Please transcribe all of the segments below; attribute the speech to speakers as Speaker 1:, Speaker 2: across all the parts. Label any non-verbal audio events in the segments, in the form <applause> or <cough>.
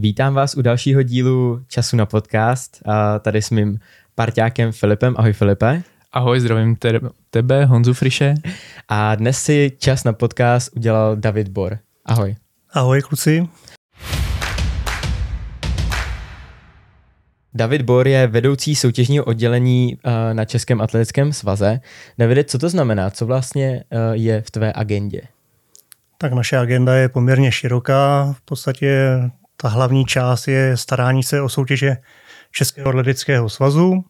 Speaker 1: Vítám vás u dalšího dílu Času na podcast. A tady s mým parťákem Filipem. Ahoj Filipe.
Speaker 2: Ahoj, zdravím te- tebe, Honzu Friše.
Speaker 1: A dnes si čas na podcast udělal David Bor. Ahoj.
Speaker 3: Ahoj kluci.
Speaker 1: David Bor je vedoucí soutěžního oddělení eh, na Českém atletickém svaze. Davide, co to znamená? Co vlastně eh, je v tvé agendě?
Speaker 3: Tak naše agenda je poměrně široká. V podstatě ta hlavní část je starání se o soutěže Českého atletického svazu,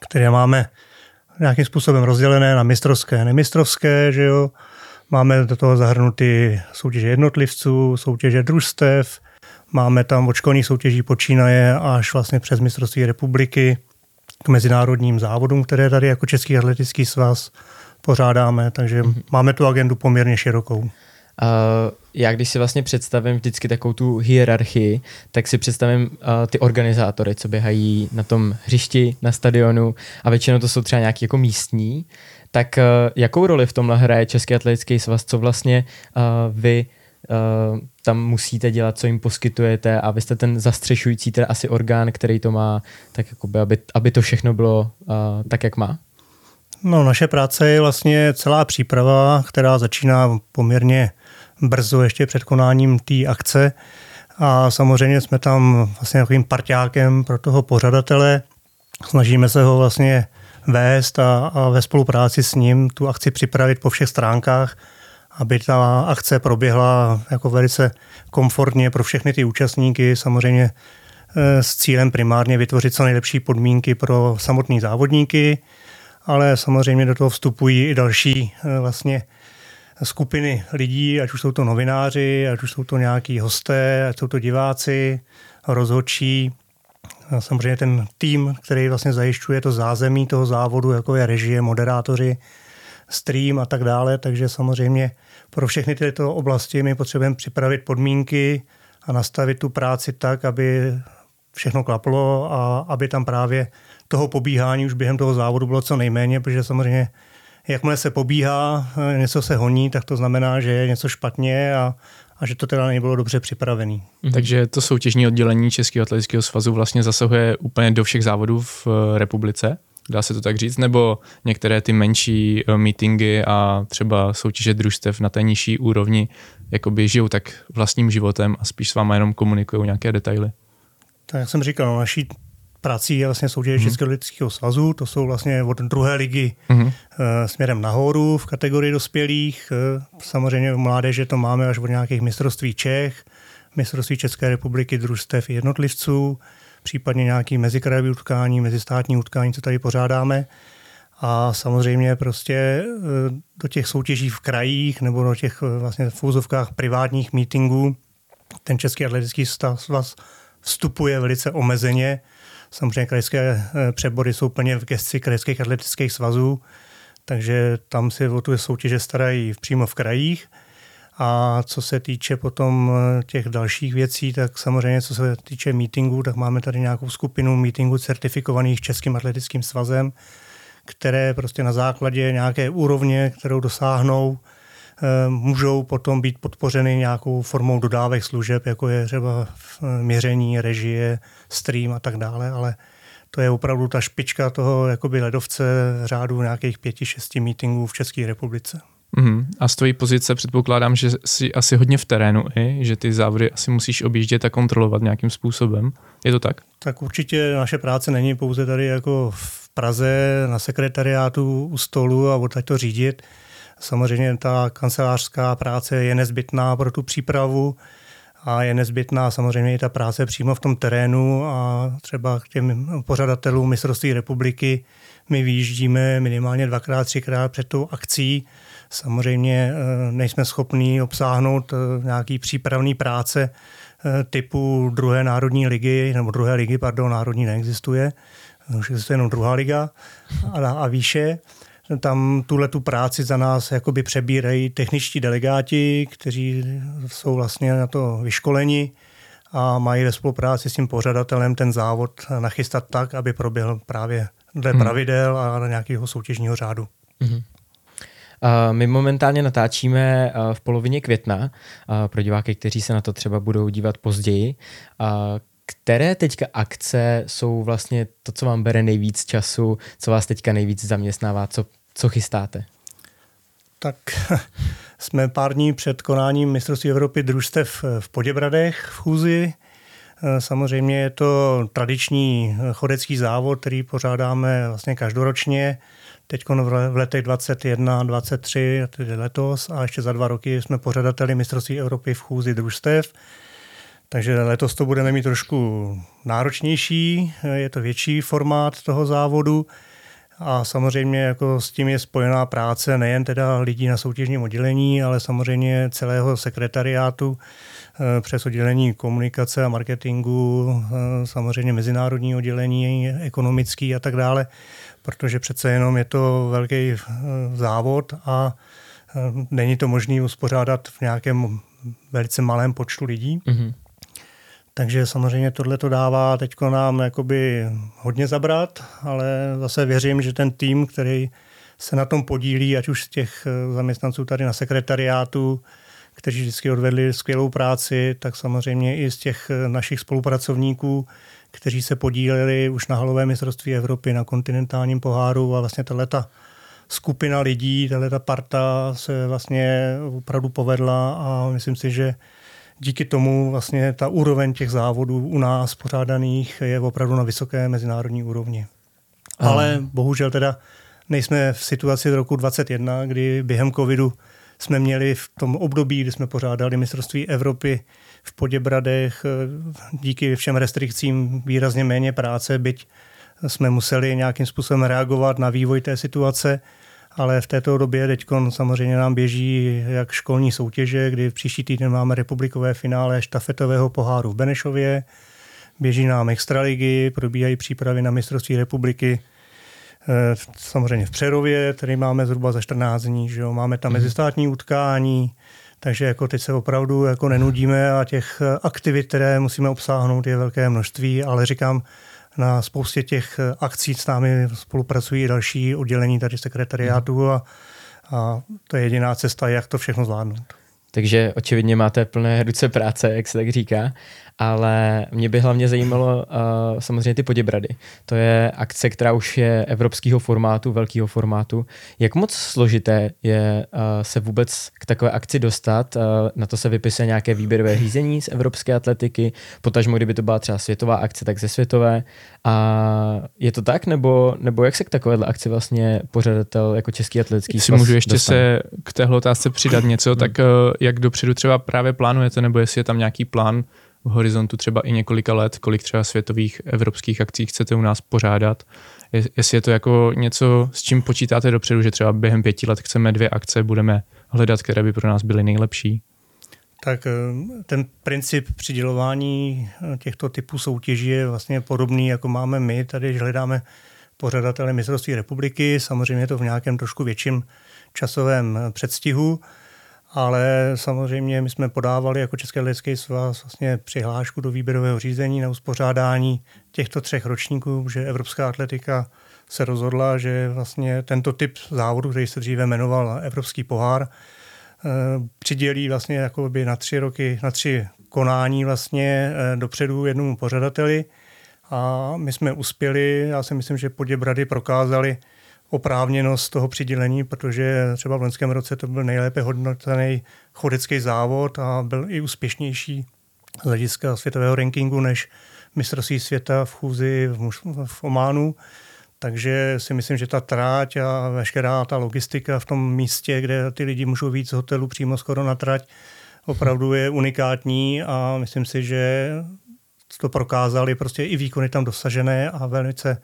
Speaker 3: které máme nějakým způsobem rozdělené na mistrovské a nemistrovské, že jo. Máme do toho zahrnuty soutěže jednotlivců, soutěže družstev, máme tam od školních soutěží počínaje až vlastně přes mistrovství republiky k mezinárodním závodům, které tady jako Český atletický svaz pořádáme, takže mm-hmm. máme tu agendu poměrně širokou.
Speaker 1: Uh, já když si vlastně představím vždycky takovou tu hierarchii, tak si představím uh, ty organizátory, co běhají na tom hřišti, na stadionu a většinou to jsou třeba nějaký jako místní. Tak uh, jakou roli v tomhle hraje Český atletický svaz, co vlastně uh, vy uh, tam musíte dělat, co jim poskytujete a vy jste ten zastřešující teda asi orgán, který to má, tak jakoby, aby, aby to všechno bylo uh, tak, jak má?
Speaker 3: No, naše práce je vlastně celá příprava, která začíná poměrně brzo ještě před konáním té akce a samozřejmě jsme tam vlastně takovým parťákem pro toho pořadatele. Snažíme se ho vlastně vést a, a ve spolupráci s ním tu akci připravit po všech stránkách, aby ta akce proběhla jako velice komfortně pro všechny ty účastníky, samozřejmě eh, s cílem primárně vytvořit co nejlepší podmínky pro samotné závodníky, ale samozřejmě do toho vstupují i další eh, vlastně skupiny lidí, ať už jsou to novináři, ať už jsou to nějaký hosté, ať jsou to diváci, rozhodčí, samozřejmě ten tým, který vlastně zajišťuje to zázemí toho závodu, jako je režie, moderátoři, stream a tak dále, takže samozřejmě pro všechny tyto oblasti my potřebujeme připravit podmínky a nastavit tu práci tak, aby všechno klaplo a aby tam právě toho pobíhání už během toho závodu bylo co nejméně, protože samozřejmě jakmile se pobíhá, eh, něco se honí, tak to znamená, že je něco špatně a, a že to teda nebylo dobře připravený.
Speaker 2: Mhm. Takže to soutěžní oddělení Českého atletického svazu vlastně zasahuje úplně do všech závodů v eh, republice? Dá se to tak říct? Nebo některé ty menší eh, meetingy a třeba soutěže družstev na té nižší úrovni jakoby žijou tak vlastním životem a spíš s váma jenom komunikují nějaké detaily?
Speaker 3: Tak jak jsem říkal, no, naší prací je vlastně soutěže mm-hmm. Českého lidského svazu, to jsou vlastně od druhé ligy mm-hmm. směrem nahoru v kategorii dospělých. Eh, samozřejmě v mládeže to máme až od nějakých mistrovství Čech, mistrovství České republiky, družstev jednotlivců, případně nějaký mezikrajový utkání, mezistátní utkání, co tady pořádáme. A samozřejmě prostě eh, do těch soutěží v krajích nebo do těch vlastně v úzovkách privátních meetingů ten Český atletický svaz vstupuje velice omezeně, Samozřejmě krajské eh, přebory jsou plně v gesci krajských atletických svazů, takže tam si o tu soutěže starají přímo v krajích. A co se týče potom eh, těch dalších věcí, tak samozřejmě co se týče meetingů, tak máme tady nějakou skupinu meetingů certifikovaných Českým atletickým svazem, které prostě na základě nějaké úrovně, kterou dosáhnou, můžou potom být podpořeny nějakou formou dodávek služeb, jako je třeba měření, režie, stream a tak dále, ale to je opravdu ta špička toho jakoby ledovce řádu nějakých pěti, šesti meetingů v České republice.
Speaker 2: Mm. A z tvojí pozice předpokládám, že jsi asi hodně v terénu i, že ty závody asi musíš objíždět a kontrolovat nějakým způsobem. Je to tak?
Speaker 3: Tak určitě naše práce není pouze tady jako v Praze na sekretariátu u stolu a odtaď to řídit. Samozřejmě ta kancelářská práce je nezbytná pro tu přípravu a je nezbytná samozřejmě i ta práce přímo v tom terénu a třeba k těm pořadatelům mistrovství republiky my vyjíždíme minimálně dvakrát, třikrát před tou akcí. Samozřejmě eh, nejsme schopní obsáhnout eh, nějaký přípravný práce eh, typu druhé národní ligy, nebo druhé ligy, pardon, národní neexistuje, už existuje jenom druhá liga a, a výše tam tuhle tu práci za nás jakoby přebírají techničtí delegáti, kteří jsou vlastně na to vyškoleni a mají ve spolupráci s tím pořadatelem ten závod nachystat tak, aby proběhl právě dle hmm. pravidel a nějakého soutěžního řádu. Hmm.
Speaker 1: My momentálně natáčíme v polovině května pro diváky, kteří se na to třeba budou dívat později. Které teďka akce jsou vlastně to, co vám bere nejvíc času, co vás teďka nejvíc zaměstnává, co, co chystáte?
Speaker 3: Tak <laughs> jsme pár dní před konáním mistrovství Evropy družstev v Poděbradech v Chůzi. Samozřejmě je to tradiční chodecký závod, který pořádáme vlastně každoročně. Teď v letech 21, 23, tedy letos a ještě za dva roky jsme pořadateli mistrovství Evropy v Chůzi družstev. Takže letos to budeme mít trošku náročnější, je to větší formát toho závodu a samozřejmě jako s tím je spojená práce nejen teda lidí na soutěžním oddělení, ale samozřejmě celého sekretariátu eh, přes oddělení komunikace a marketingu, eh, samozřejmě mezinárodní oddělení, ekonomický a tak dále, protože přece jenom je to velký eh, závod a není to možné uspořádat v nějakém velice malém počtu lidí. Mm-hmm. Takže samozřejmě tohle to dává teď nám jakoby hodně zabrat, ale zase věřím, že ten tým, který se na tom podílí, ať už z těch eh, zaměstnanců tady na sekretariátu, kteří vždycky odvedli skvělou práci, tak samozřejmě i z těch eh, našich spolupracovníků, kteří se podíleli už na halové mistrovství Evropy, na kontinentálním poháru a vlastně tato skupina lidí, tato parta se vlastně opravdu povedla a myslím si, že díky tomu vlastně ta úroveň těch závodů u nás pořádaných je opravdu na vysoké mezinárodní úrovni. Aha. Ale bohužel teda nejsme v situaci z roku 2021, kdy během covidu jsme měli v tom období, kdy jsme pořádali mistrovství Evropy v Poděbradech, díky všem restrikcím výrazně méně práce, byť jsme museli nějakým způsobem reagovat na vývoj té situace ale v této době teď samozřejmě nám běží jak školní soutěže, kdy v příští týden máme republikové finále štafetového poháru v Benešově, běží nám extraligy, probíhají přípravy na mistrovství republiky eh, samozřejmě v Přerově, který máme zhruba za 14 dní, že jo? máme tam mhm. mezistátní utkání, takže jako teď se opravdu jako nenudíme a těch aktivit, které musíme obsáhnout, je velké množství, ale říkám, na spoustě těch eh, akcí s námi spolupracují další oddělení tady sekretariátu a, a to je jediná cesta, jak to všechno zvládnout.
Speaker 1: Takže očividně máte plné ruce práce, jak se tak říká ale mě by hlavně zajímalo uh, samozřejmě ty Poděbrady. To je akce, která už je evropského formátu, velkého formátu. Jak moc složité je uh, se vůbec k takové akci dostat? Uh, na to se vypisuje nějaké výběrové řízení z evropské atletiky, potažmo, kdyby to byla třeba světová akce, tak ze světové. A je to tak, nebo, nebo jak se k takovéhle akci vlastně pořadatel jako Český atletický
Speaker 2: svaz můžu ještě dostane? se k téhle otázce přidat něco, tak uh, jak dopředu třeba právě plánujete, nebo jestli je tam nějaký plán, v horizontu třeba i několika let, kolik třeba světových evropských akcí chcete u nás pořádat. Jestli je to jako něco, s čím počítáte dopředu, že třeba během pěti let chceme dvě akce, budeme hledat, které by pro nás byly nejlepší?
Speaker 3: Tak eh, ten princip přidělování eh, těchto typů soutěží je vlastně podobný, jako máme my. Tady že hledáme pořadatele mistrovství republiky, samozřejmě je to v nějakém trošku větším časovém eh, předstihu ale samozřejmě my jsme podávali jako České lidské svaz vlastně přihlášku do výběrového řízení na uspořádání těchto třech ročníků, že Evropská atletika se rozhodla, že vlastně tento typ závodu, který se dříve jmenoval Evropský pohár, eh, přidělí vlastně jako by na tři roky, na tři konání vlastně eh, dopředu jednomu pořadateli. A my jsme uspěli, já si myslím, že Poděbrady prokázali, oprávněnost toho přidělení, protože třeba v loňském roce to byl nejlépe hodnocený chodecký závod a byl i úspěšnější z hlediska světového rankingu než mistrovství světa v chůzi v, v Ománu. Takže si myslím, že ta tráť a veškerá ta logistika v tom místě, kde ty lidi můžou víc z hotelu přímo skoro na trať, opravdu je unikátní a myslím si, že to prokázali prostě i výkony tam dosažené a velice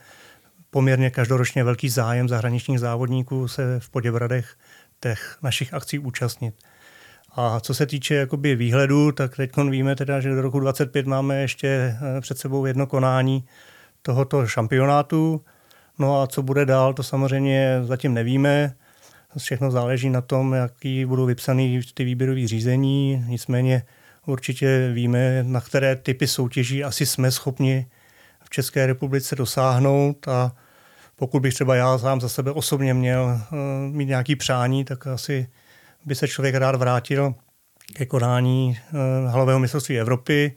Speaker 3: poměrně každoročně velký zájem zahraničních závodníků se v Poděbradech těch našich akcí účastnit. A co se týče jakoby výhledu, tak teď víme teda, že do roku 2025 máme ještě eh, před sebou jedno konání tohoto šampionátu. No a co bude dál, to samozřejmě zatím nevíme. Všechno záleží na tom, jaký budou vypsaný ty výběrové řízení. Nicméně určitě víme, na které typy soutěží asi jsme schopni České republice dosáhnout a pokud bych třeba já sám za sebe osobně měl uh, mít nějaký přání, tak asi by se člověk rád vrátil ke konání uh, halového mistrovství Evropy,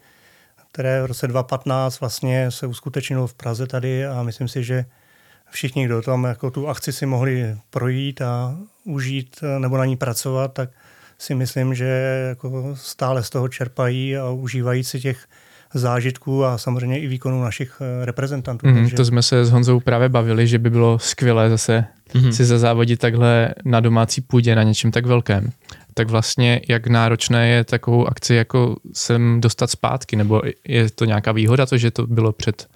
Speaker 3: které v roce 2015 vlastně se uskutečnilo v Praze tady a myslím si, že všichni, kdo tam jako tu akci si mohli projít a užít nebo na ní pracovat, tak si myslím, že jako stále z toho čerpají a užívají si těch zážitků a samozřejmě i výkonu našich eh, reprezentantů.
Speaker 2: Mm, takže... To jsme se s Honzou právě bavili, že by bylo skvělé zase mm. si zazávodit takhle na domácí půdě na něčem tak velkém. Tak vlastně jak náročné je takovou akci jako sem dostat zpátky, nebo je to nějaká výhoda, to, že to bylo před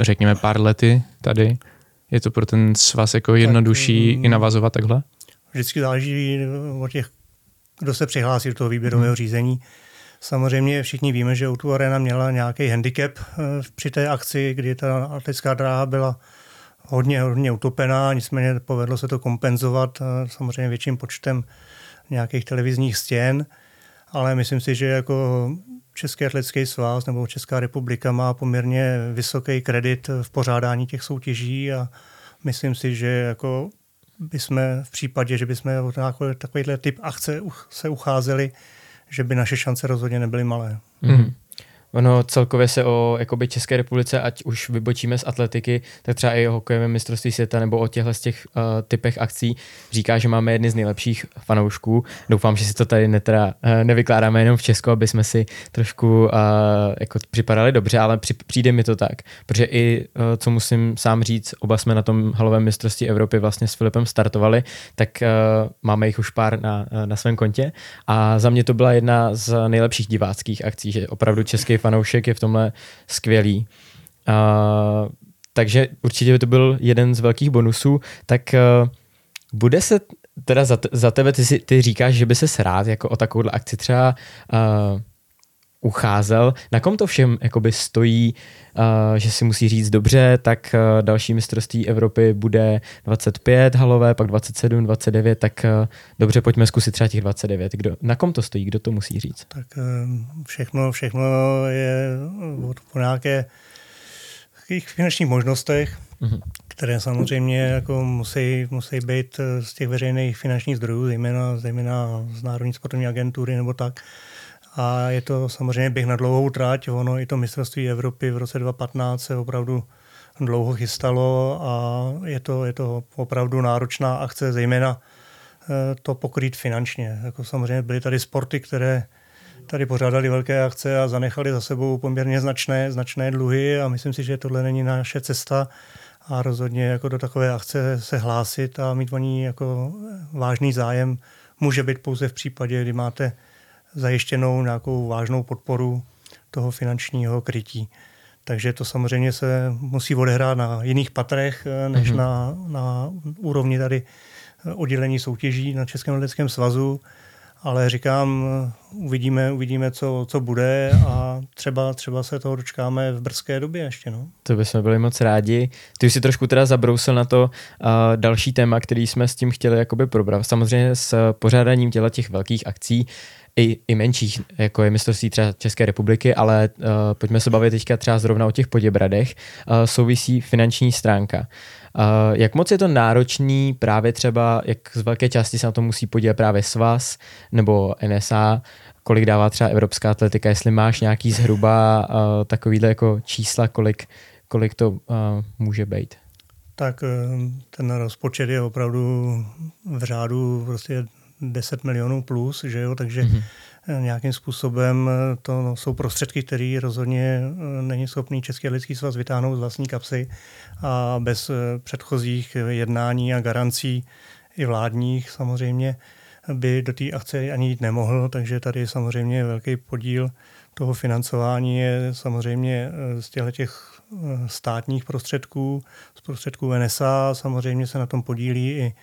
Speaker 2: řekněme pár lety tady? Je to pro ten svaz jako jednodušší tak, i navazovat takhle?
Speaker 3: Vždycky záleží o těch, kdo se přihlásí do toho výběrového hmm. řízení. Samozřejmě všichni víme, že Outu Arena měla nějaký handicap eh, při té akci, kdy ta atletická dráha byla hodně, hodně utopená, nicméně povedlo se to kompenzovat eh, samozřejmě větším počtem nějakých televizních stěn, ale myslím si, že jako Český atletický svaz nebo Česká republika má poměrně vysoký kredit v pořádání těch soutěží a myslím si, že jako bychom v případě, že bychom o takovýhle typ akce se ucházeli, že by naše šance rozhodně nebyly malé.
Speaker 1: Mm. Ono celkově se o jakoby České republice, ať už vybočíme z atletiky, tak třeba i o hokejovém mistrovství světa nebo o těchto z těch uh, typech akcí říká, že máme jedny z nejlepších fanoušků. Doufám, že si to tady netra, uh, nevykládáme jenom v Česku, aby jsme si trošku uh, jako připadali dobře, ale při, přijde mi to tak, protože i, uh, co musím sám říct, oba jsme na tom halovém mistrovství Evropy vlastně s Filipem startovali, tak uh, máme jich už pár na, na svém kontě a za mě to byla jedna z nejlepších diváckých akcí, že opravdu český fanoušek je v tomhle skvělý. Uh, takže určitě by to byl jeden z velkých bonusů. Tak uh, bude se teda za, za tebe, ty, ty říkáš, že by se rád jako o takovouhle akci třeba uh, ucházel. Na kom to všem jakoby stojí, uh, že si musí říct dobře, tak uh, další mistrovství Evropy bude 25 halové, pak 27, 29, tak uh, dobře, pojďme zkusit třeba těch 29. Kdo, na kom to stojí, kdo to musí říct?
Speaker 3: Tak všechno, všechno je o nějaké finančních možnostech, mm-hmm. které samozřejmě jako musí, musí být z těch veřejných finančních zdrojů, zejména, zejména z Národní sportovní agentury nebo tak. A je to samozřejmě běh na dlouhou tráť. Ono i to mistrovství Evropy v roce 2015 se opravdu dlouho chystalo a je to, je to opravdu náročná akce, zejména eh, to pokrýt finančně. Jako samozřejmě byly tady sporty, které tady pořádali velké akce a zanechali za sebou poměrně značné, značné dluhy a myslím si, že tohle není naše cesta a rozhodně jako do takové akce se hlásit a mít o ní jako vážný zájem může být pouze v případě, kdy máte zajištěnou nějakou vážnou podporu toho finančního krytí. Takže to samozřejmě se musí odehrát na jiných patrech, eh, než mm-hmm. na, na úrovni tady eh, oddělení soutěží na Českém leteckém svazu. Ale říkám, uvidíme, uvidíme co, co bude a třeba, třeba se toho dočkáme v brzké době ještě. No.
Speaker 1: To bychom byli moc rádi. Ty už si trošku teda zabrousil na to uh, další téma, který jsme s tím chtěli jakoby probrat. Samozřejmě s pořádáním těla těch velkých akcí i, i menších, jako je mistrovství třeba České republiky, ale uh, pojďme se bavit teďka třeba zrovna o těch Poděbradech, uh, souvisí finanční stránka. Uh, jak moc je to náročný právě třeba, jak z velké části se na to musí podívat právě svaz nebo NSA, kolik dává třeba Evropská atletika, jestli máš nějaký zhruba uh, takovýhle jako čísla, kolik, kolik to uh, může být?
Speaker 3: Tak ten rozpočet je opravdu v řádu prostě 10 milionů plus, že jo, takže mm-hmm. Nějakým způsobem eh, to no, jsou prostředky, které rozhodně eh, není schopný Český lidský svaz vytáhnout z vlastní kapsy a bez předchozích jednání a garancí i vládních samozřejmě by do té akce ani jít nemohl, takže tady samozřejmě velký podíl toho financování je samozřejmě z těch státních prostředků, z prostředků NSA, samozřejmě se na tom podílí i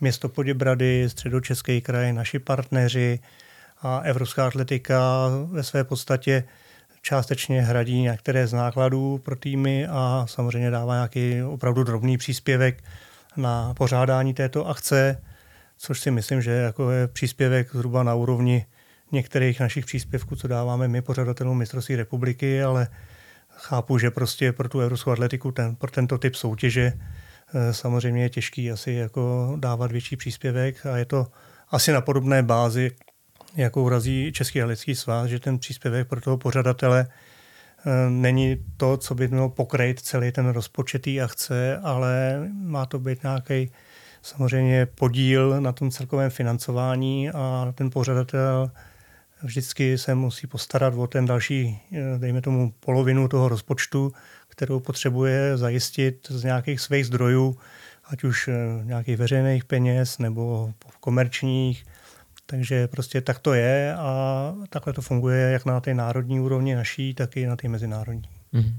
Speaker 3: město Poděbrady, středočeský kraj, naši partneři a Evropská atletika ve své podstatě částečně hradí některé z nákladů pro týmy a samozřejmě dává nějaký opravdu drobný příspěvek na pořádání této akce, což si myslím, že jako je příspěvek zhruba na úrovni některých našich příspěvků, co dáváme my pořadatelům mistrovství republiky, ale chápu, že prostě pro tu evropskou atletiku, ten, pro tento typ soutěže samozřejmě je těžký asi jako dávat větší příspěvek a je to asi na podobné bázi, jakou razí Český halický svaz, že ten příspěvek pro toho pořadatele není to, co by mělo pokrýt celý ten rozpočet akce, ale má to být nějaký samozřejmě podíl na tom celkovém financování a ten pořadatel vždycky se musí postarat o ten další, dejme tomu, polovinu toho rozpočtu, kterou potřebuje zajistit z nějakých svých zdrojů, ať už eh, nějakých veřejných peněz nebo komerčních. Takže prostě tak to je a takhle to funguje jak na té národní úrovni naší, tak i na té mezinárodní. Mm-hmm.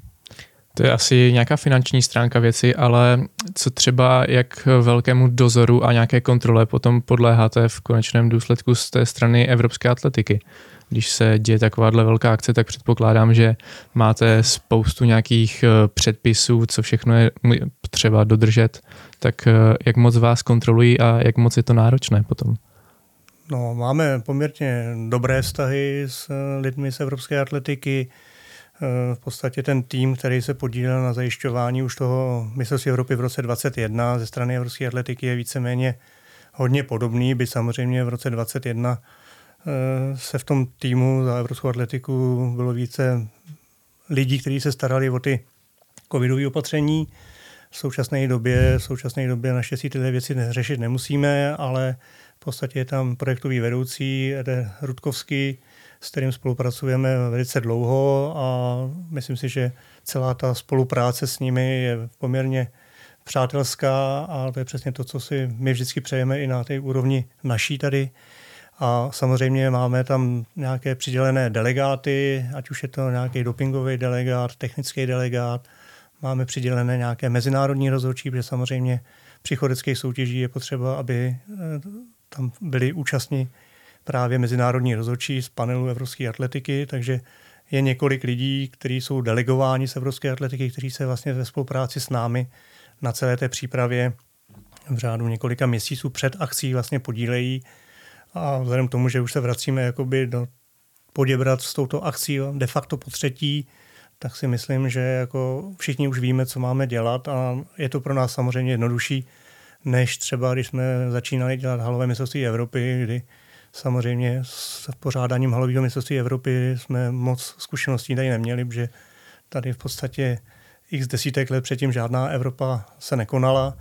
Speaker 2: To je asi nějaká finanční stránka věci, ale co třeba jak velkému dozoru a nějaké kontrole potom podléháte v konečném důsledku z té strany evropské atletiky? Když se děje takováhle velká akce, tak předpokládám, že máte spoustu nějakých eh, předpisů, co všechno je třeba dodržet. Tak eh, jak moc vás kontrolují a jak moc je to náročné potom?
Speaker 3: No, máme poměrně dobré vztahy s eh, lidmi z evropské atletiky. V podstatě ten tým, který se podílel na zajišťování už toho mistrovství Evropy v roce 2021 ze strany evropské atletiky je víceméně hodně podobný, by samozřejmě v roce 2021 eh, se v tom týmu za evropskou atletiku bylo více lidí, kteří se starali o ty covidové opatření. V současné době, v současné době naštěstí tyhle věci řešit nemusíme, ale v podstatě je tam projektový vedoucí Ede Rudkovský, s kterým spolupracujeme velice dlouho a myslím si, že celá ta spolupráce s nimi je poměrně přátelská a to je přesně to, co si my vždycky přejeme i na té úrovni naší tady. A samozřejmě máme tam nějaké přidělené delegáty, ať už je to nějaký dopingový delegát, technický delegát, máme přidělené nějaké mezinárodní rozhodčí, protože samozřejmě při chodeckých soutěží je potřeba, aby eh, tam byli účastní právě mezinárodní rozhodčí z panelu Evropské atletiky, takže je několik lidí, kteří jsou delegováni z Evropské atletiky, kteří se vlastně ve spolupráci s námi na celé té přípravě v řádu několika měsíců před akcí vlastně podílejí. A vzhledem k tomu, že už se vracíme jakoby do poděbrat s touto akcí de facto po třetí, tak si myslím, že jako všichni už víme, co máme dělat a je to pro nás samozřejmě jednodušší, než třeba když jsme začínali dělat halové mistrovství Evropy, kdy Samozřejmě s pořádáním halového mistrovství Evropy jsme moc zkušeností tady neměli, protože tady v podstatě x desítek let předtím žádná Evropa se nekonala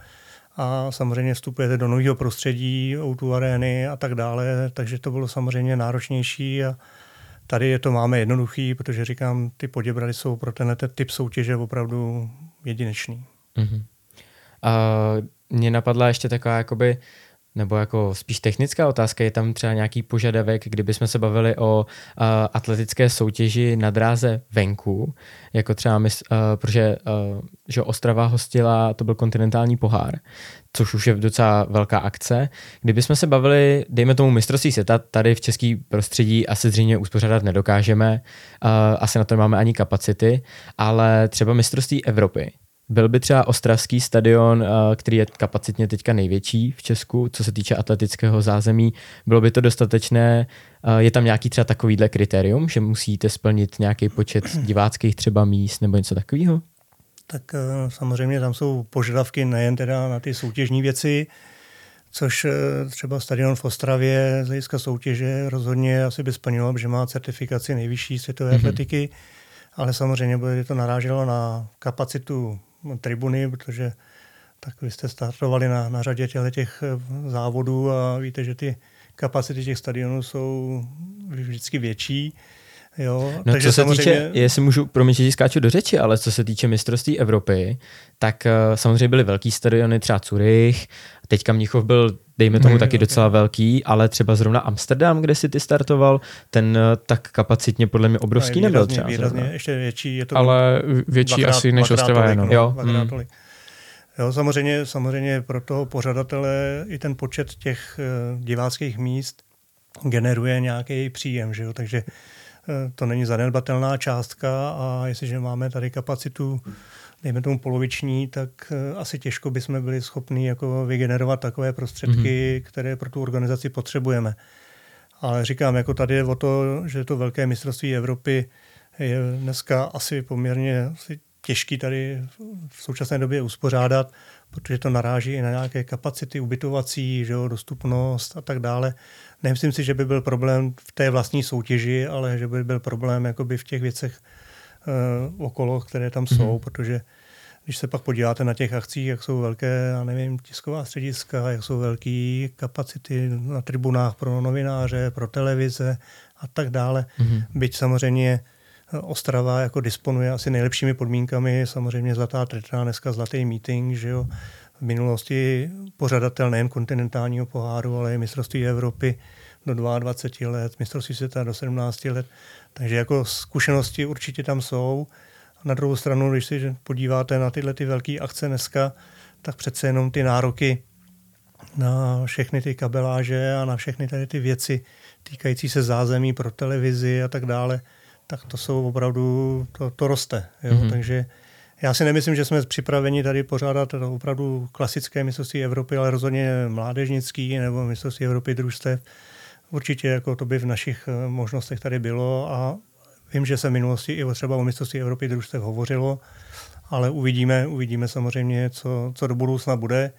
Speaker 3: a samozřejmě vstupujete do nového prostředí, o arény a tak dále, takže to bylo samozřejmě náročnější a tady je to máme jednoduchý, protože říkám, ty poděbrady jsou pro tenhle typ soutěže opravdu jedinečný. Mm-hmm.
Speaker 1: A mě napadla ještě taková jakoby nebo jako spíš technická otázka, je tam třeba nějaký požadavek, kdyby jsme se bavili o uh, atletické soutěži na dráze venku, jako třeba, my, uh, protože uh, že Ostrava hostila, to byl kontinentální pohár, což už je docela velká akce. Kdyby jsme se bavili, dejme tomu mistrovství světa, tady v český prostředí asi zřejmě uspořádat nedokážeme, uh, asi na to nemáme ani kapacity, ale třeba mistrovství Evropy, byl by třeba Ostravský stadion, eh, který je kapacitně teďka největší v Česku, co se týče atletického zázemí, bylo by to dostatečné? Eh, je tam nějaký třeba takovýhle kritérium, že musíte splnit nějaký počet <clears throat> diváckých třeba míst nebo něco takového?
Speaker 3: Tak eh, samozřejmě tam jsou požadavky nejen teda na ty soutěžní věci, což třeba stadion v Ostravě z hlediska soutěže rozhodně asi by splnilo, že má certifikaci nejvyšší světové mm-hmm. atletiky, ale samozřejmě by to naráželo na kapacitu tribuny, protože tak vy jste startovali na, na řadě těch eh, závodů a víte, že ty kapacity těch stadionů jsou vždycky větší. Jo,
Speaker 1: no, takže co se samozřejmě... týče, jestli můžu, promiň, že skáču do řeči, ale co se týče mistrovství Evropy, tak uh, samozřejmě byly velký stadiony, třeba Zurich, teďka Mnichov byl, dejme tomu, hmm, taky docela velký, ale třeba zrovna Amsterdam, kde si ty startoval, ten uh, tak kapacitně podle mě obrovský
Speaker 3: no,
Speaker 1: nebyl třeba.
Speaker 3: Výrazně, ještě větší. Je to
Speaker 2: ale větší dvakrát, asi než Ostrava jenom.
Speaker 3: No, jo. Hmm. Jo, samozřejmě, samozřejmě pro toho pořadatele i ten počet těch uh, diváckých míst generuje nějaký příjem, že jo? takže Eh, to není zanedbatelná částka a jestliže máme tady kapacitu, dejme tomu poloviční, tak eh, asi těžko bychom byli schopni jako vygenerovat takové prostředky, mm-hmm. které pro tu organizaci potřebujeme. Ale říkám, jako tady je o to, že to velké mistrovství Evropy je dneska asi poměrně asi těžký tady v současné době uspořádat, protože to naráží i na nějaké kapacity ubytovací, že jo, dostupnost a tak dále. Nemyslím si, že by byl problém v té vlastní soutěži, ale že by byl problém jakoby v těch věcech okolo, které tam jsou, mm-hmm. protože když se pak podíváte na těch akcích, jak jsou velké, já nevím, tisková střediska, jak jsou velké kapacity na tribunách pro novináře, pro televize a tak dále. Mm-hmm. Byť samozřejmě Ostrava jako disponuje asi nejlepšími podmínkami, samozřejmě Zlatá treta, dneska Zlatý meeting, že jo. V minulosti pořadatel nejen kontinentálního poháru, ale i mistrovství Evropy do 22 let, mistrovství světa do 17 let. Takže jako zkušenosti určitě tam jsou. Na druhou stranu, když si podíváte na tyhle ty velké akce dneska, tak přece jenom ty nároky na všechny ty kabeláže a na všechny tady ty věci týkající se zázemí pro televizi a tak dále, tak to jsou opravdu, to, to roste. Jo? Mm-hmm. Takže já si nemyslím, že jsme připraveni tady pořádat opravdu klasické mistrovství Evropy, ale rozhodně mládežnický nebo mistrovství Evropy družstev. Určitě jako to by v našich eh, možnostech tady bylo a Vím, že se v minulosti i třeba o mistrovství Evropy družstev hovořilo, ale uvidíme, uvidíme samozřejmě, co, co do budoucna bude.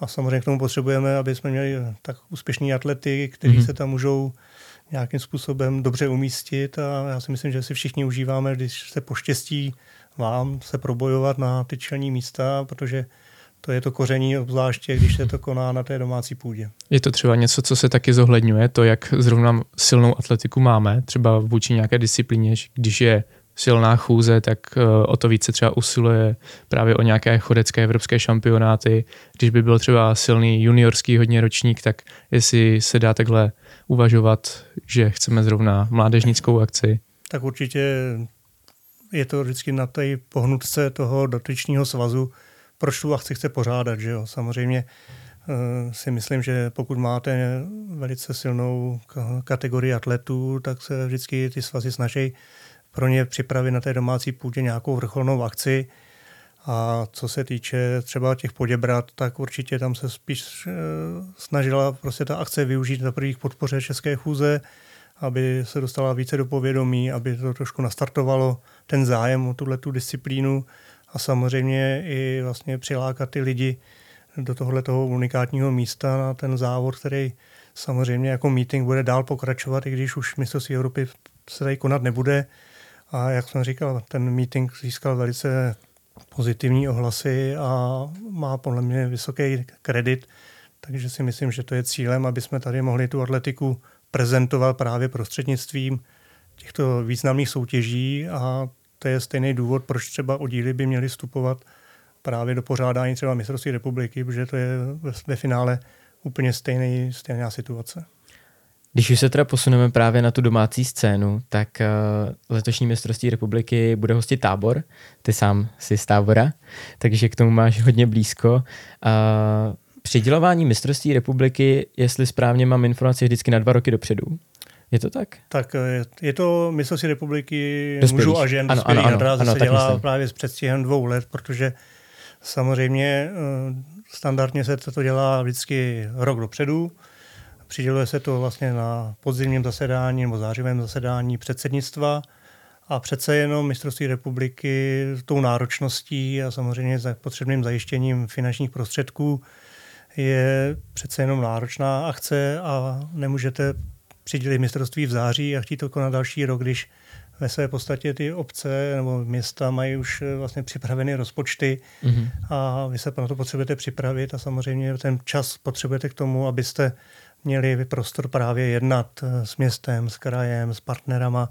Speaker 3: A samozřejmě k tomu potřebujeme, aby jsme měli tak úspěšní atlety, kteří mm-hmm. se tam můžou nějakým způsobem dobře umístit a já si myslím, že si všichni užíváme, když se poštěstí vám se probojovat na ty čelní místa, protože to je to koření, obzvláště když se to koná na té domácí půdě.
Speaker 2: Je to třeba něco, co se taky zohledňuje, to, jak zrovna silnou atletiku máme, třeba vůči nějaké disciplíně, když je silná chůze, tak uh, o to více třeba usiluje právě o nějaké chodecké evropské šampionáty. Když by byl třeba silný juniorský hodně ročník, tak jestli se dá takhle uvažovat, že chceme zrovna mládežnickou akci.
Speaker 3: Tak určitě je to vždycky na té pohnutce toho dotyčního svazu, proč tu akci chce pořádat. Že jo? Samozřejmě uh, si myslím, že pokud máte velice silnou kategorii atletů, tak se vždycky ty svazy snaží pro ně připravit na té domácí půdě nějakou vrcholnou akci. A co se týče třeba těch poděbrat, tak určitě tam se spíš uh, snažila prostě ta akce využít na prvních podpoře České chůze, aby se dostala více do povědomí, aby to trošku nastartovalo ten zájem o tuhle tu disciplínu a samozřejmě i vlastně přilákat ty lidi do tohohle toho unikátního místa na ten závod, který samozřejmě jako meeting bude dál pokračovat, i když už mistrovství Evropy se tady konat nebude. A jak jsem říkal, ten meeting získal velice pozitivní ohlasy a má podle mě vysoký kredit, takže si myslím, že to je cílem, aby jsme tady mohli tu atletiku prezentovat právě prostřednictvím těchto významných soutěží a to je stejný důvod, proč třeba oddíly by měly vstupovat právě do pořádání třeba mistrovství republiky, protože to je ve finále úplně stejný, stejná situace.
Speaker 1: Když už se teda posuneme právě na tu domácí scénu, tak uh, letošní mistrovství republiky bude hostit tábor. Ty sám jsi z tábora, takže k tomu máš hodně blízko. Uh, přidělování mistrovství republiky, jestli správně mám informaci, vždycky na dva roky dopředu. Je to tak?
Speaker 3: Tak eh, je to mistrovství republiky Dospělých. mužů a žen.
Speaker 1: Ano, ano, ano,
Speaker 3: ano,
Speaker 1: ano,
Speaker 3: se dělá myslím. právě s předstihem dvou let, protože samozřejmě eh, standardně se to dělá vždycky rok dopředu. Přiděluje se to vlastně na podzimním zasedání nebo zářivém zasedání předsednictva a přece jenom mistrovství republiky tou náročností a samozřejmě za potřebným zajištěním finančních prostředků je přece jenom náročná akce a nemůžete přidělit mistrovství v září a chtít to konat další rok, když ve své podstatě ty obce nebo města mají už eh, vlastně připraveny rozpočty mm-hmm. a vy se na to potřebujete připravit a samozřejmě ten čas potřebujete k tomu, abyste měli prostor právě jednat eh, s městem, s krajem, s partnerama,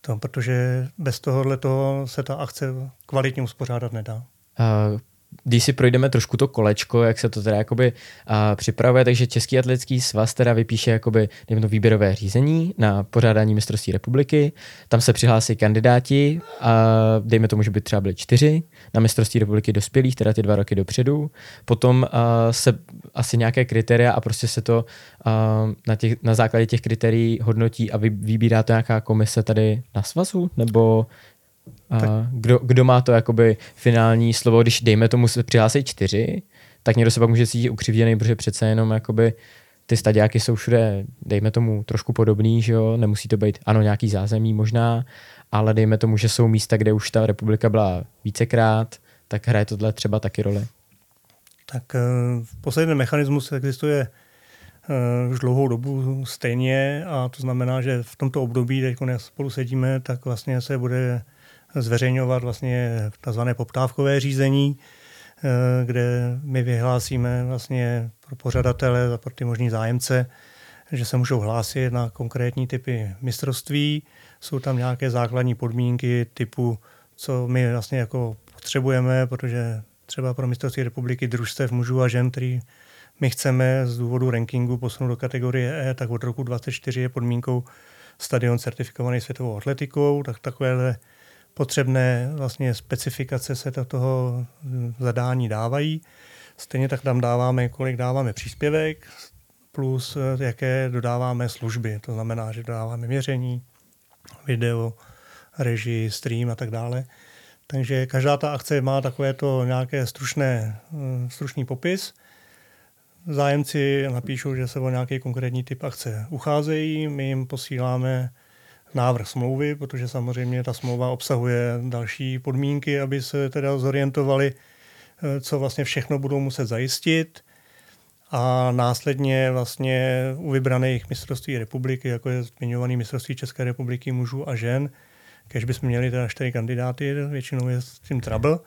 Speaker 3: to, protože bez tohohle toho se ta akce kvalitně uspořádat nedá.
Speaker 1: Uh, když si projdeme trošku to kolečko, jak se to teda jakoby uh, připravuje, takže Český atletický svaz teda vypíše jakoby to výběrové řízení na pořádání mistrovství republiky, tam se přihlásí kandidáti a dejme tomu, že by třeba byli čtyři na mistrovství republiky dospělých, teda ty dva roky dopředu, potom uh, se asi nějaké kritéria a prostě se to uh, na, těch, na základě těch kritérií hodnotí a vy, vybírá to nějaká komise tady na svazu, nebo a kdo, kdo má to jakoby finální slovo, když dejme tomu se přihlásí čtyři, tak někdo se pak může cítit ukřivděný, protože přece jenom jakoby ty stadiáky jsou všude, dejme tomu, trošku podobný, že jo, nemusí to být, ano, nějaký zázemí možná, ale dejme tomu, že jsou místa, kde už ta republika byla vícekrát, tak hraje tohle třeba taky roli.
Speaker 3: Tak eh, v poslední mechanismus existuje uh, už dlouhou dobu stejně a to znamená, že v tomto období, teď spolu sedíme, tak vlastně se bude zveřejňovat vlastně tzv. poptávkové řízení, uh, kde my vyhlásíme vlastně pro pořadatele, pro ty možný zájemce, že se můžou hlásit na konkrétní typy mistrovství. Jsou tam nějaké základní podmínky typu, co my vlastně jako potřebujeme, protože třeba pro mistrovství republiky družstev mužů a žen, který my chceme z důvodu rankingu posunout do kategorie E, tak od roku 2024 je podmínkou stadion certifikovaný světovou atletikou, tak takovéhle potřebné vlastně specifikace se do toho zadání dávají. Stejně tak tam dáváme, kolik dáváme příspěvek, plus jaké dodáváme služby. To znamená, že dodáváme měření, video, režii, stream a tak dále. Takže každá ta akce má takovéto nějaké stručné, eh, stručný popis. Zájemci napíšou, že se o nějaký konkrétní typ akce ucházejí, my jim posíláme návrh smlouvy, protože samozřejmě ta smlouva obsahuje další podmínky, aby se teda zorientovali, eh, co vlastně všechno budou muset zajistit. A následně vlastně u vybraných mistrovství republiky, jako je zmiňovaný mistrovství České republiky mužů a žen, Kež bychom měli teda čtyři kandidáty, většinou je s tím trouble,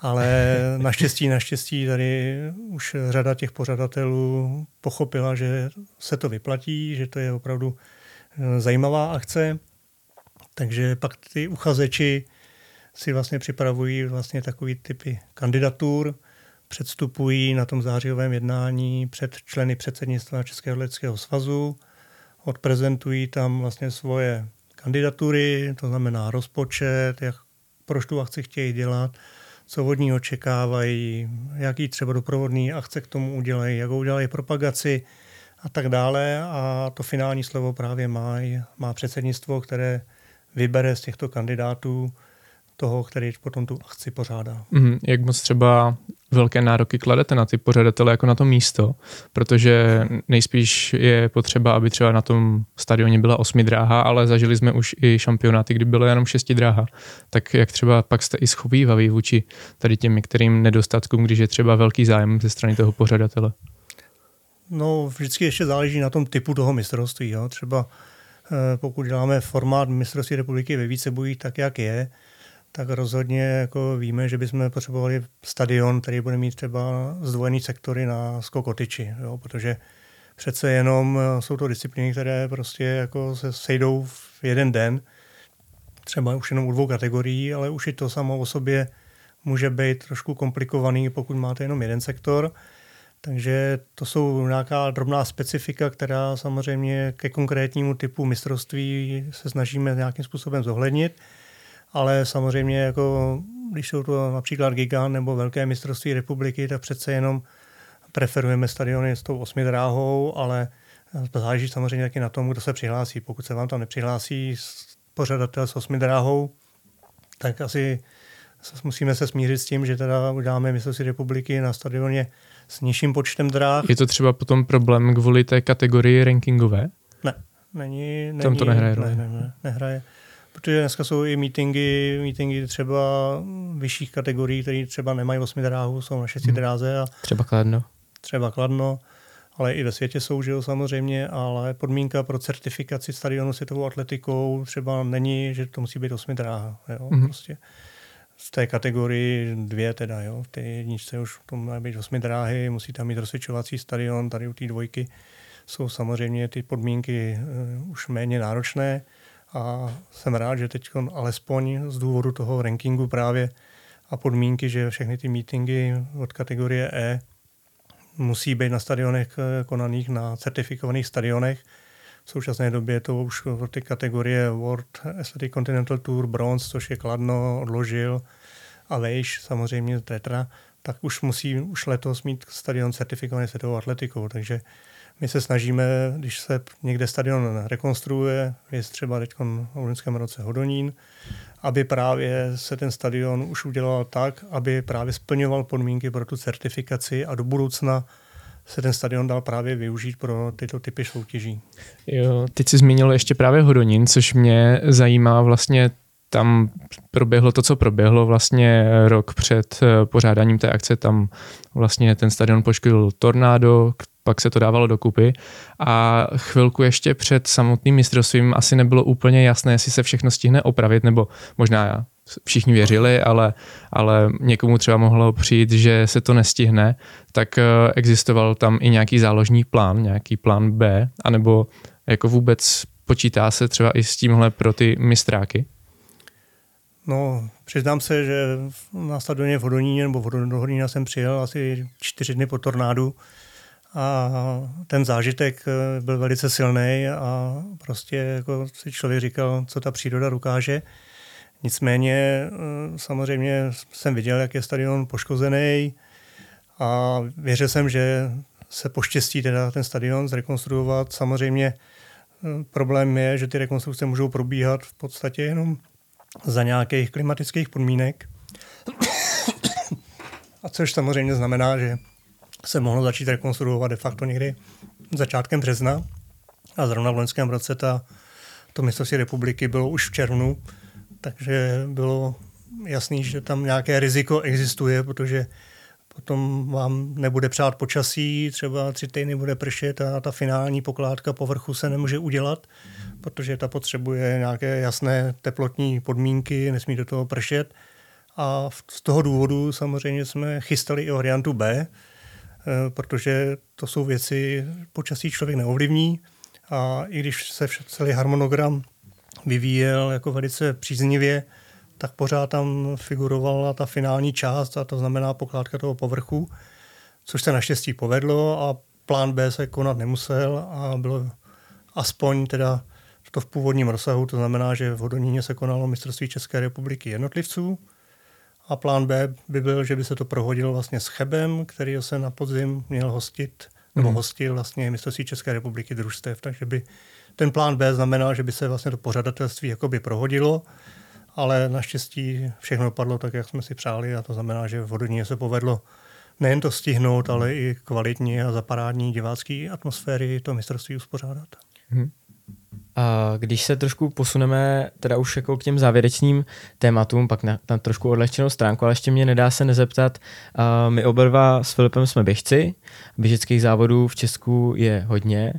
Speaker 3: ale <laughs> naštěstí, naštěstí tady už řada těch pořadatelů pochopila, že se to vyplatí, že to je opravdu zajímavá akce, takže pak ty uchazeči si vlastně připravují vlastně takový typy kandidatur, předstupují na tom zářijovém jednání před členy předsednictva Českého leteckého svazu, odprezentují tam vlastně svoje kandidatury, to znamená rozpočet, jak, proč tu akci chtějí dělat, co od ní očekávají, jaký třeba doprovodný akce k tomu udělají, jak udělají propagaci a tak dále. A to finální slovo právě má, má předsednictvo, které vybere z těchto kandidátů toho, který potom tu akci pořádá.
Speaker 2: Mm, jak moc třeba velké nároky kladete na ty pořadatele jako na to místo, protože nejspíš je potřeba, aby třeba na tom stadioně byla osmi dráha, ale zažili jsme už i šampionáty, kdy bylo jenom šesti dráha. Tak jak třeba pak jste i schovývaví vůči tady těm některým nedostatkům, když je třeba velký zájem ze strany toho pořadatele?
Speaker 3: No, vždycky ještě záleží na tom typu toho mistrovství. Jo. Třeba eh, pokud děláme formát mistrovství republiky ve více bojích tak, jak je, tak rozhodně jako víme, že bychom potřebovali stadion, který bude mít třeba zdvojený sektory na skokotyči, jo, protože přece jenom eh, jsou to disciplíny, které prostě jako se sejdou v jeden den, třeba už jenom u dvou kategorií, ale už i to samo o sobě může být trošku komplikovaný, pokud máte jenom jeden sektor. Takže to jsou nějaká drobná specifika, která samozřejmě ke konkrétnímu typu mistrovství se snažíme nějakým způsobem zohlednit ale samozřejmě jako, když jsou to například gigant nebo velké mistrovství republiky, tak přece jenom preferujeme stadiony s tou osmi dráhou, ale záleží samozřejmě taky na tom, kdo se přihlásí. Pokud se vám tam nepřihlásí pořadatel s osmi dráhou, tak asi musíme se smířit s tím, že teda uděláme mistrovství republiky na stadioně s nižším počtem dráh.
Speaker 2: Je to třeba potom problém kvůli té kategorii rankingové?
Speaker 3: Ne, není. není
Speaker 2: Tam to nehraje
Speaker 3: ne, ne, ne, nehraje protože dneska jsou i meetingy, meetingy třeba vyšších kategorií, které třeba nemají osmi dráhu, jsou na šesti hmm. dráze. A
Speaker 1: třeba Kladno.
Speaker 3: Třeba Kladno, ale i ve světě jsou, že jo, samozřejmě, ale podmínka pro certifikaci stadionu světovou atletikou třeba není, že to musí být osmi dráha. Jo, hmm. prostě v té kategorii dvě teda, jo. V té jedničce už to má být osmi dráhy, musí tam mít rozsvědčovací stadion, tady u té dvojky jsou samozřejmě ty podmínky uh, už méně náročné a jsem rád, že teď alespoň z důvodu toho rankingu právě a podmínky, že všechny ty meetingy od kategorie E musí být na stadionech eh, konaných, na certifikovaných stadionech. V současné době je to už od té kategorie World Athletic Continental Tour Bronze, což je Kladno, odložil a Vejš, samozřejmě Tetra, tak už musí už letos mít stadion certifikovaný světovou atletikou, takže my se snažíme, když se někde stadion rekonstruuje, je třeba teď v loňském roce Hodonín, aby právě se ten stadion už udělal tak, aby právě splňoval podmínky pro tu certifikaci a do budoucna se ten stadion dal právě využít pro tyto typy soutěží.
Speaker 2: Jo, teď jsi zmínil ještě právě Hodonín, což mě zajímá vlastně tam proběhlo to, co proběhlo vlastně rok před eh, pořádáním té akce, tam vlastně ten stadion poškodil tornádo, pak se to dávalo dokupy a chvilku ještě před samotným mistrovstvím asi nebylo úplně jasné, jestli se všechno stihne opravit, nebo možná všichni věřili, ale, ale někomu třeba mohlo přijít, že se to nestihne, tak eh, existoval tam i nějaký záložní plán, nějaký plán B, anebo jako vůbec počítá se třeba i s tímhle pro ty mistráky?
Speaker 3: No, přiznám se, že na stadioně v Hodoníně nebo do Hodonína jsem přijel asi čtyři dny po tornádu a ten zážitek eh, byl velice silný a prostě jako si člověk říkal, co ta příroda dokáže. Nicméně eh, samozřejmě jsem viděl, jak je stadion poškozený a věřil jsem, že se poštěstí teda ten stadion zrekonstruovat. Samozřejmě eh, problém je, že ty rekonstrukce můžou probíhat v podstatě jenom za nějakých klimatických podmínek. A což samozřejmě znamená, že se mohlo začít rekonstruovat de facto někdy začátkem března. A zrovna v loňském roce ta, to mistrovství republiky bylo už v červnu, takže bylo jasný, že tam nějaké riziko existuje, protože potom vám nebude přát počasí, třeba tři týdny bude pršet a ta finální pokládka povrchu se nemůže udělat, protože ta potřebuje nějaké jasné teplotní podmínky, nesmí do toho pršet. A z toho důvodu samozřejmě jsme chystali i variantu B, eh, protože to jsou věci, počasí člověk neovlivní a i když se celý harmonogram vyvíjel jako velice příznivě, tak pořád tam figurovala ta finální část, a to znamená pokládka toho povrchu, což se naštěstí povedlo a plán B se konat nemusel a bylo aspoň teda to v původním rozsahu, to znamená, že v Hodoníně se konalo mistrovství České republiky jednotlivců a plán B by byl, že by se to prohodilo vlastně s Chebem, který se na podzim měl hostit, nebo hmm. hostil vlastně mistrovství České republiky družstev, takže by ten plán B znamenal, že by se vlastně to pořadatelství jakoby prohodilo, ale naštěstí všechno dopadlo tak, jak jsme si přáli a to znamená, že v Hodoníně se povedlo nejen to stihnout, ale i kvalitní a zaparádní divácký atmosféry to mistrovství uspořádat. Hmm.
Speaker 1: A když se trošku posuneme teda už jako k těm závěrečným tématům, pak na, na trošku odlehčenou stránku, ale ještě mě nedá se nezeptat, uh, my oba dva s Filipem jsme běžci, běžeckých závodů v Česku je hodně,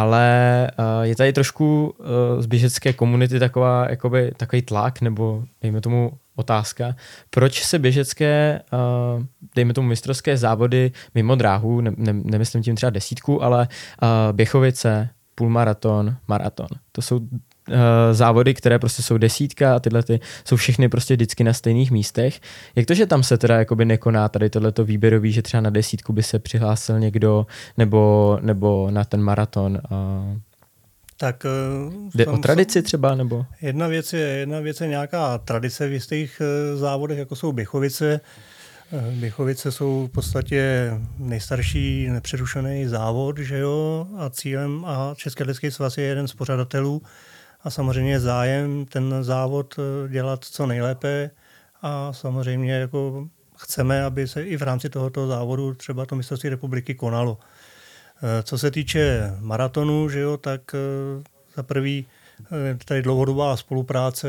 Speaker 1: ale uh, je tady trošku uh, z běžecké komunity taková, jakoby, takový tlak, nebo dejme tomu otázka, proč se běžecké, uh, dejme tomu mistrovské závody mimo dráhu, ne, ne, nemyslím tím třeba desítku, ale uh, Běchovice, půlmaraton, maraton. To jsou závody, které prostě jsou desítka a tyhle ty jsou všechny prostě vždycky na stejných místech. Jak to, že tam se teda jakoby nekoná tady tohleto výběrový, že třeba na desítku by se přihlásil někdo nebo, nebo na ten maraton? Uh, tak, uh, Jde o tradici třeba? nebo?
Speaker 3: Jedna věc, je, jedna věc je nějaká tradice v jistých závodech, jako jsou Běchovice, Běchovice jsou v podstatě nejstarší nepřerušený závod, že jo, a cílem a Český lidský svaz je jeden z pořadatelů a samozřejmě zájem ten závod eh, dělat co nejlépe a samozřejmě jako chceme, aby se i v rámci tohoto závodu třeba to mistrovství republiky konalo. Eh, co se týče maratonu, že jo, tak eh, za prvý tady dlouhodobá spolupráce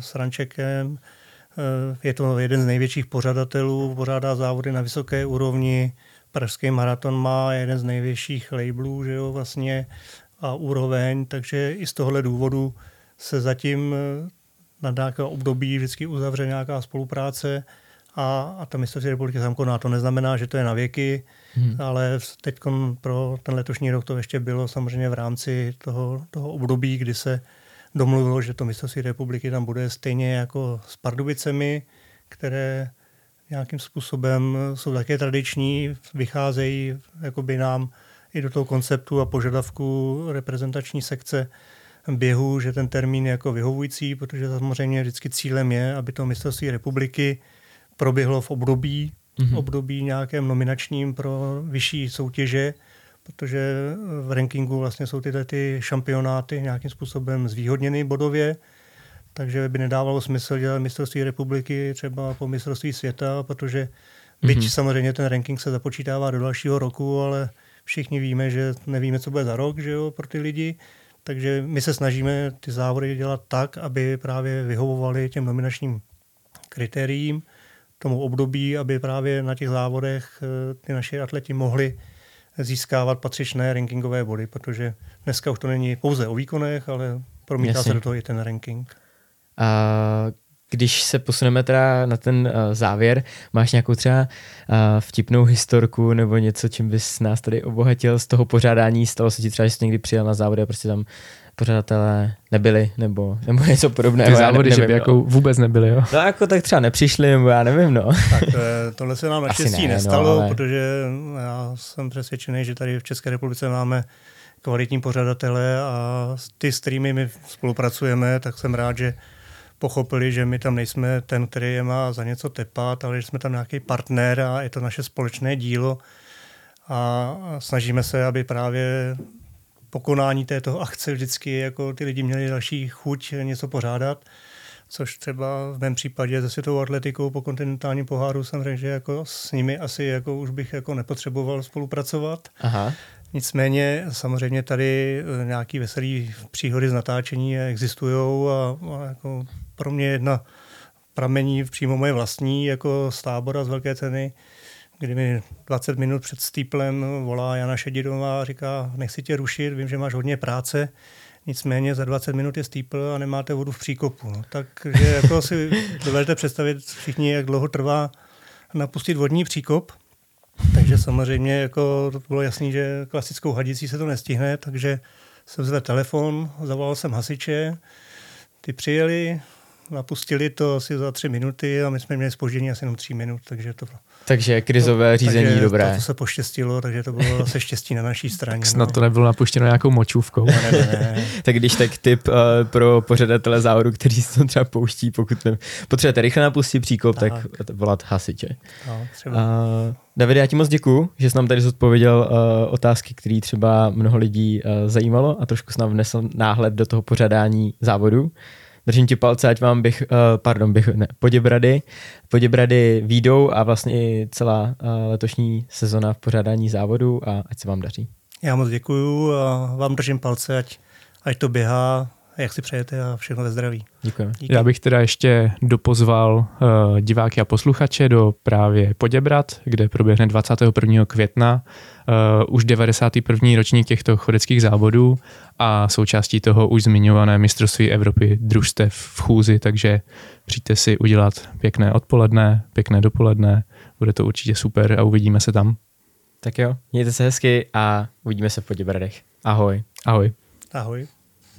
Speaker 3: s Rančekem, je to jeden z největších pořadatelů, pořádá závody na vysoké úrovni. Pražský maraton má jeden z největších labelů, že jo, vlastně a úroveň, takže i z tohohle důvodu se zatím eh, na nějaké období vždycky uzavře nějaká spolupráce a, a ta mistrovství republiky tam koná. To neznamená, že to je na věky, hmm. ale teď pro ten letošní rok to ještě bylo samozřejmě v rámci toho, toho období, kdy se domluvilo, že to mistrovství republiky tam bude stejně jako s Pardubicemi, které nějakým způsobem jsou také tradiční, vycházejí jakoby nám i do toho konceptu a požadavku reprezentační sekce běhu, že ten termín je jako vyhovující, protože samozřejmě vždycky cílem je, aby to mistrovství republiky proběhlo v období, mm-hmm. období nějakém nominačním pro vyšší soutěže, protože v rankingu vlastně jsou tyhle ty šampionáty nějakým způsobem zvýhodněny bodově, takže by nedávalo smysl dělat mistrovství republiky třeba po mistrovství světa, protože byť mm-hmm. samozřejmě ten ranking se započítává do dalšího roku, ale všichni víme, že nevíme, co bude za rok že jo, pro ty lidi, takže my se snažíme ty závody dělat tak, aby právě vyhovovaly těm nominačním kritériím, tomu období, aby právě na těch závodech eh, ty naši atleti mohli získávat patřičné rankingové body, protože dneska už to není pouze o výkonech, ale promítá Jasně. se do toho i ten ranking.
Speaker 1: A když se posuneme teda na ten uh, závěr, máš nějakou třeba uh, vtipnou historku nebo něco, čím bys nás tady obohatil z toho pořádání, stalo se ti třeba, že jsi někdy přijel na závody a prostě tam pořadatelé nebyli, nebo, nebo něco podobného.
Speaker 2: Ty závody, ne, nevím, že by no. jako vůbec nebyli, jo?
Speaker 1: No jako tak třeba nepřišli, nebo já nevím, no.
Speaker 3: Tak eh, tohle se nám <laughs> naštěstí ne, nestalo, no, ale... protože já jsem přesvědčený, že tady v České republice máme kvalitní pořadatele a ty, s kterými my spolupracujeme, tak jsem rád, že pochopili, že my tam nejsme ten, který je má za něco tepat, ale že jsme tam nějaký partner a je to naše společné dílo a snažíme se, aby právě pokonání této akce vždycky jako ty lidi měli další chuť něco pořádat, což třeba v mém případě se světovou atletikou po kontinentálním poháru jsem řekl, že jako s nimi asi jako už bych jako nepotřeboval spolupracovat. Aha. Nicméně samozřejmě tady nějaký veselý příhody z natáčení existují a, a jako pro mě jedna pramení přímo moje vlastní, jako z tábora z Velké ceny, kdy mi 20 minut před stýplem volá Jana Šedidová a říká, nechci tě rušit, vím, že máš hodně práce, nicméně za 20 minut je stýpl a nemáte vodu v příkopu. No, takže jako si dovedete představit všichni, jak dlouho trvá napustit vodní příkop. Takže samozřejmě jako to bylo jasný, že klasickou hadicí se to nestihne, takže jsem zvedl telefon, zavolal jsem hasiče, ty přijeli, napustili to asi za tři minuty a my jsme měli spoždění asi jenom tři minut, takže to
Speaker 1: takže krizové to, řízení
Speaker 3: takže
Speaker 1: dobré.
Speaker 3: To, se poštěstilo, takže to bylo zase štěstí na naší straně.
Speaker 2: Snad no. to nebylo napuštěno nějakou močůvkou.
Speaker 3: Ne, ne, ne. <laughs>
Speaker 1: tak když tak tip uh, pro pořadatele závodu, kteří se to třeba pouští, pokud ne, potřebujete rychle napustit příkop, tak, tak volat hasiče. No, třeba. Uh, David, já ti moc děkuju, že jsi nám tady zodpověděl uh, otázky, které třeba mnoho lidí uh, zajímalo a trošku s nám vnesl náhled do toho pořádání závodu. Držím ti palce, ať vám bych, uh, pardon, bych, ne, Poděbrady, Poděbrady výjdou a vlastně i celá uh, letošní sezona v pořádání závodu a ať se vám daří.
Speaker 3: Já moc děkuju a vám držím palce, ať, ať to běhá, jak si přejete a všechno ve zdraví.
Speaker 1: Děkujeme.
Speaker 2: Díky. Já bych teda ještě dopozval uh, diváky a posluchače do právě Poděbrat, kde proběhne 21. května uh, už 91. ročník těchto chodeckých závodů a součástí toho už zmiňované mistrovství Evropy družstev v chůzi, takže přijďte si udělat pěkné odpoledne, pěkné dopoledne, bude to určitě super a uvidíme se tam.
Speaker 1: Tak jo, mějte se hezky a uvidíme se v Poděbradech. Ahoj.
Speaker 2: Ahoj.
Speaker 3: Ahoj.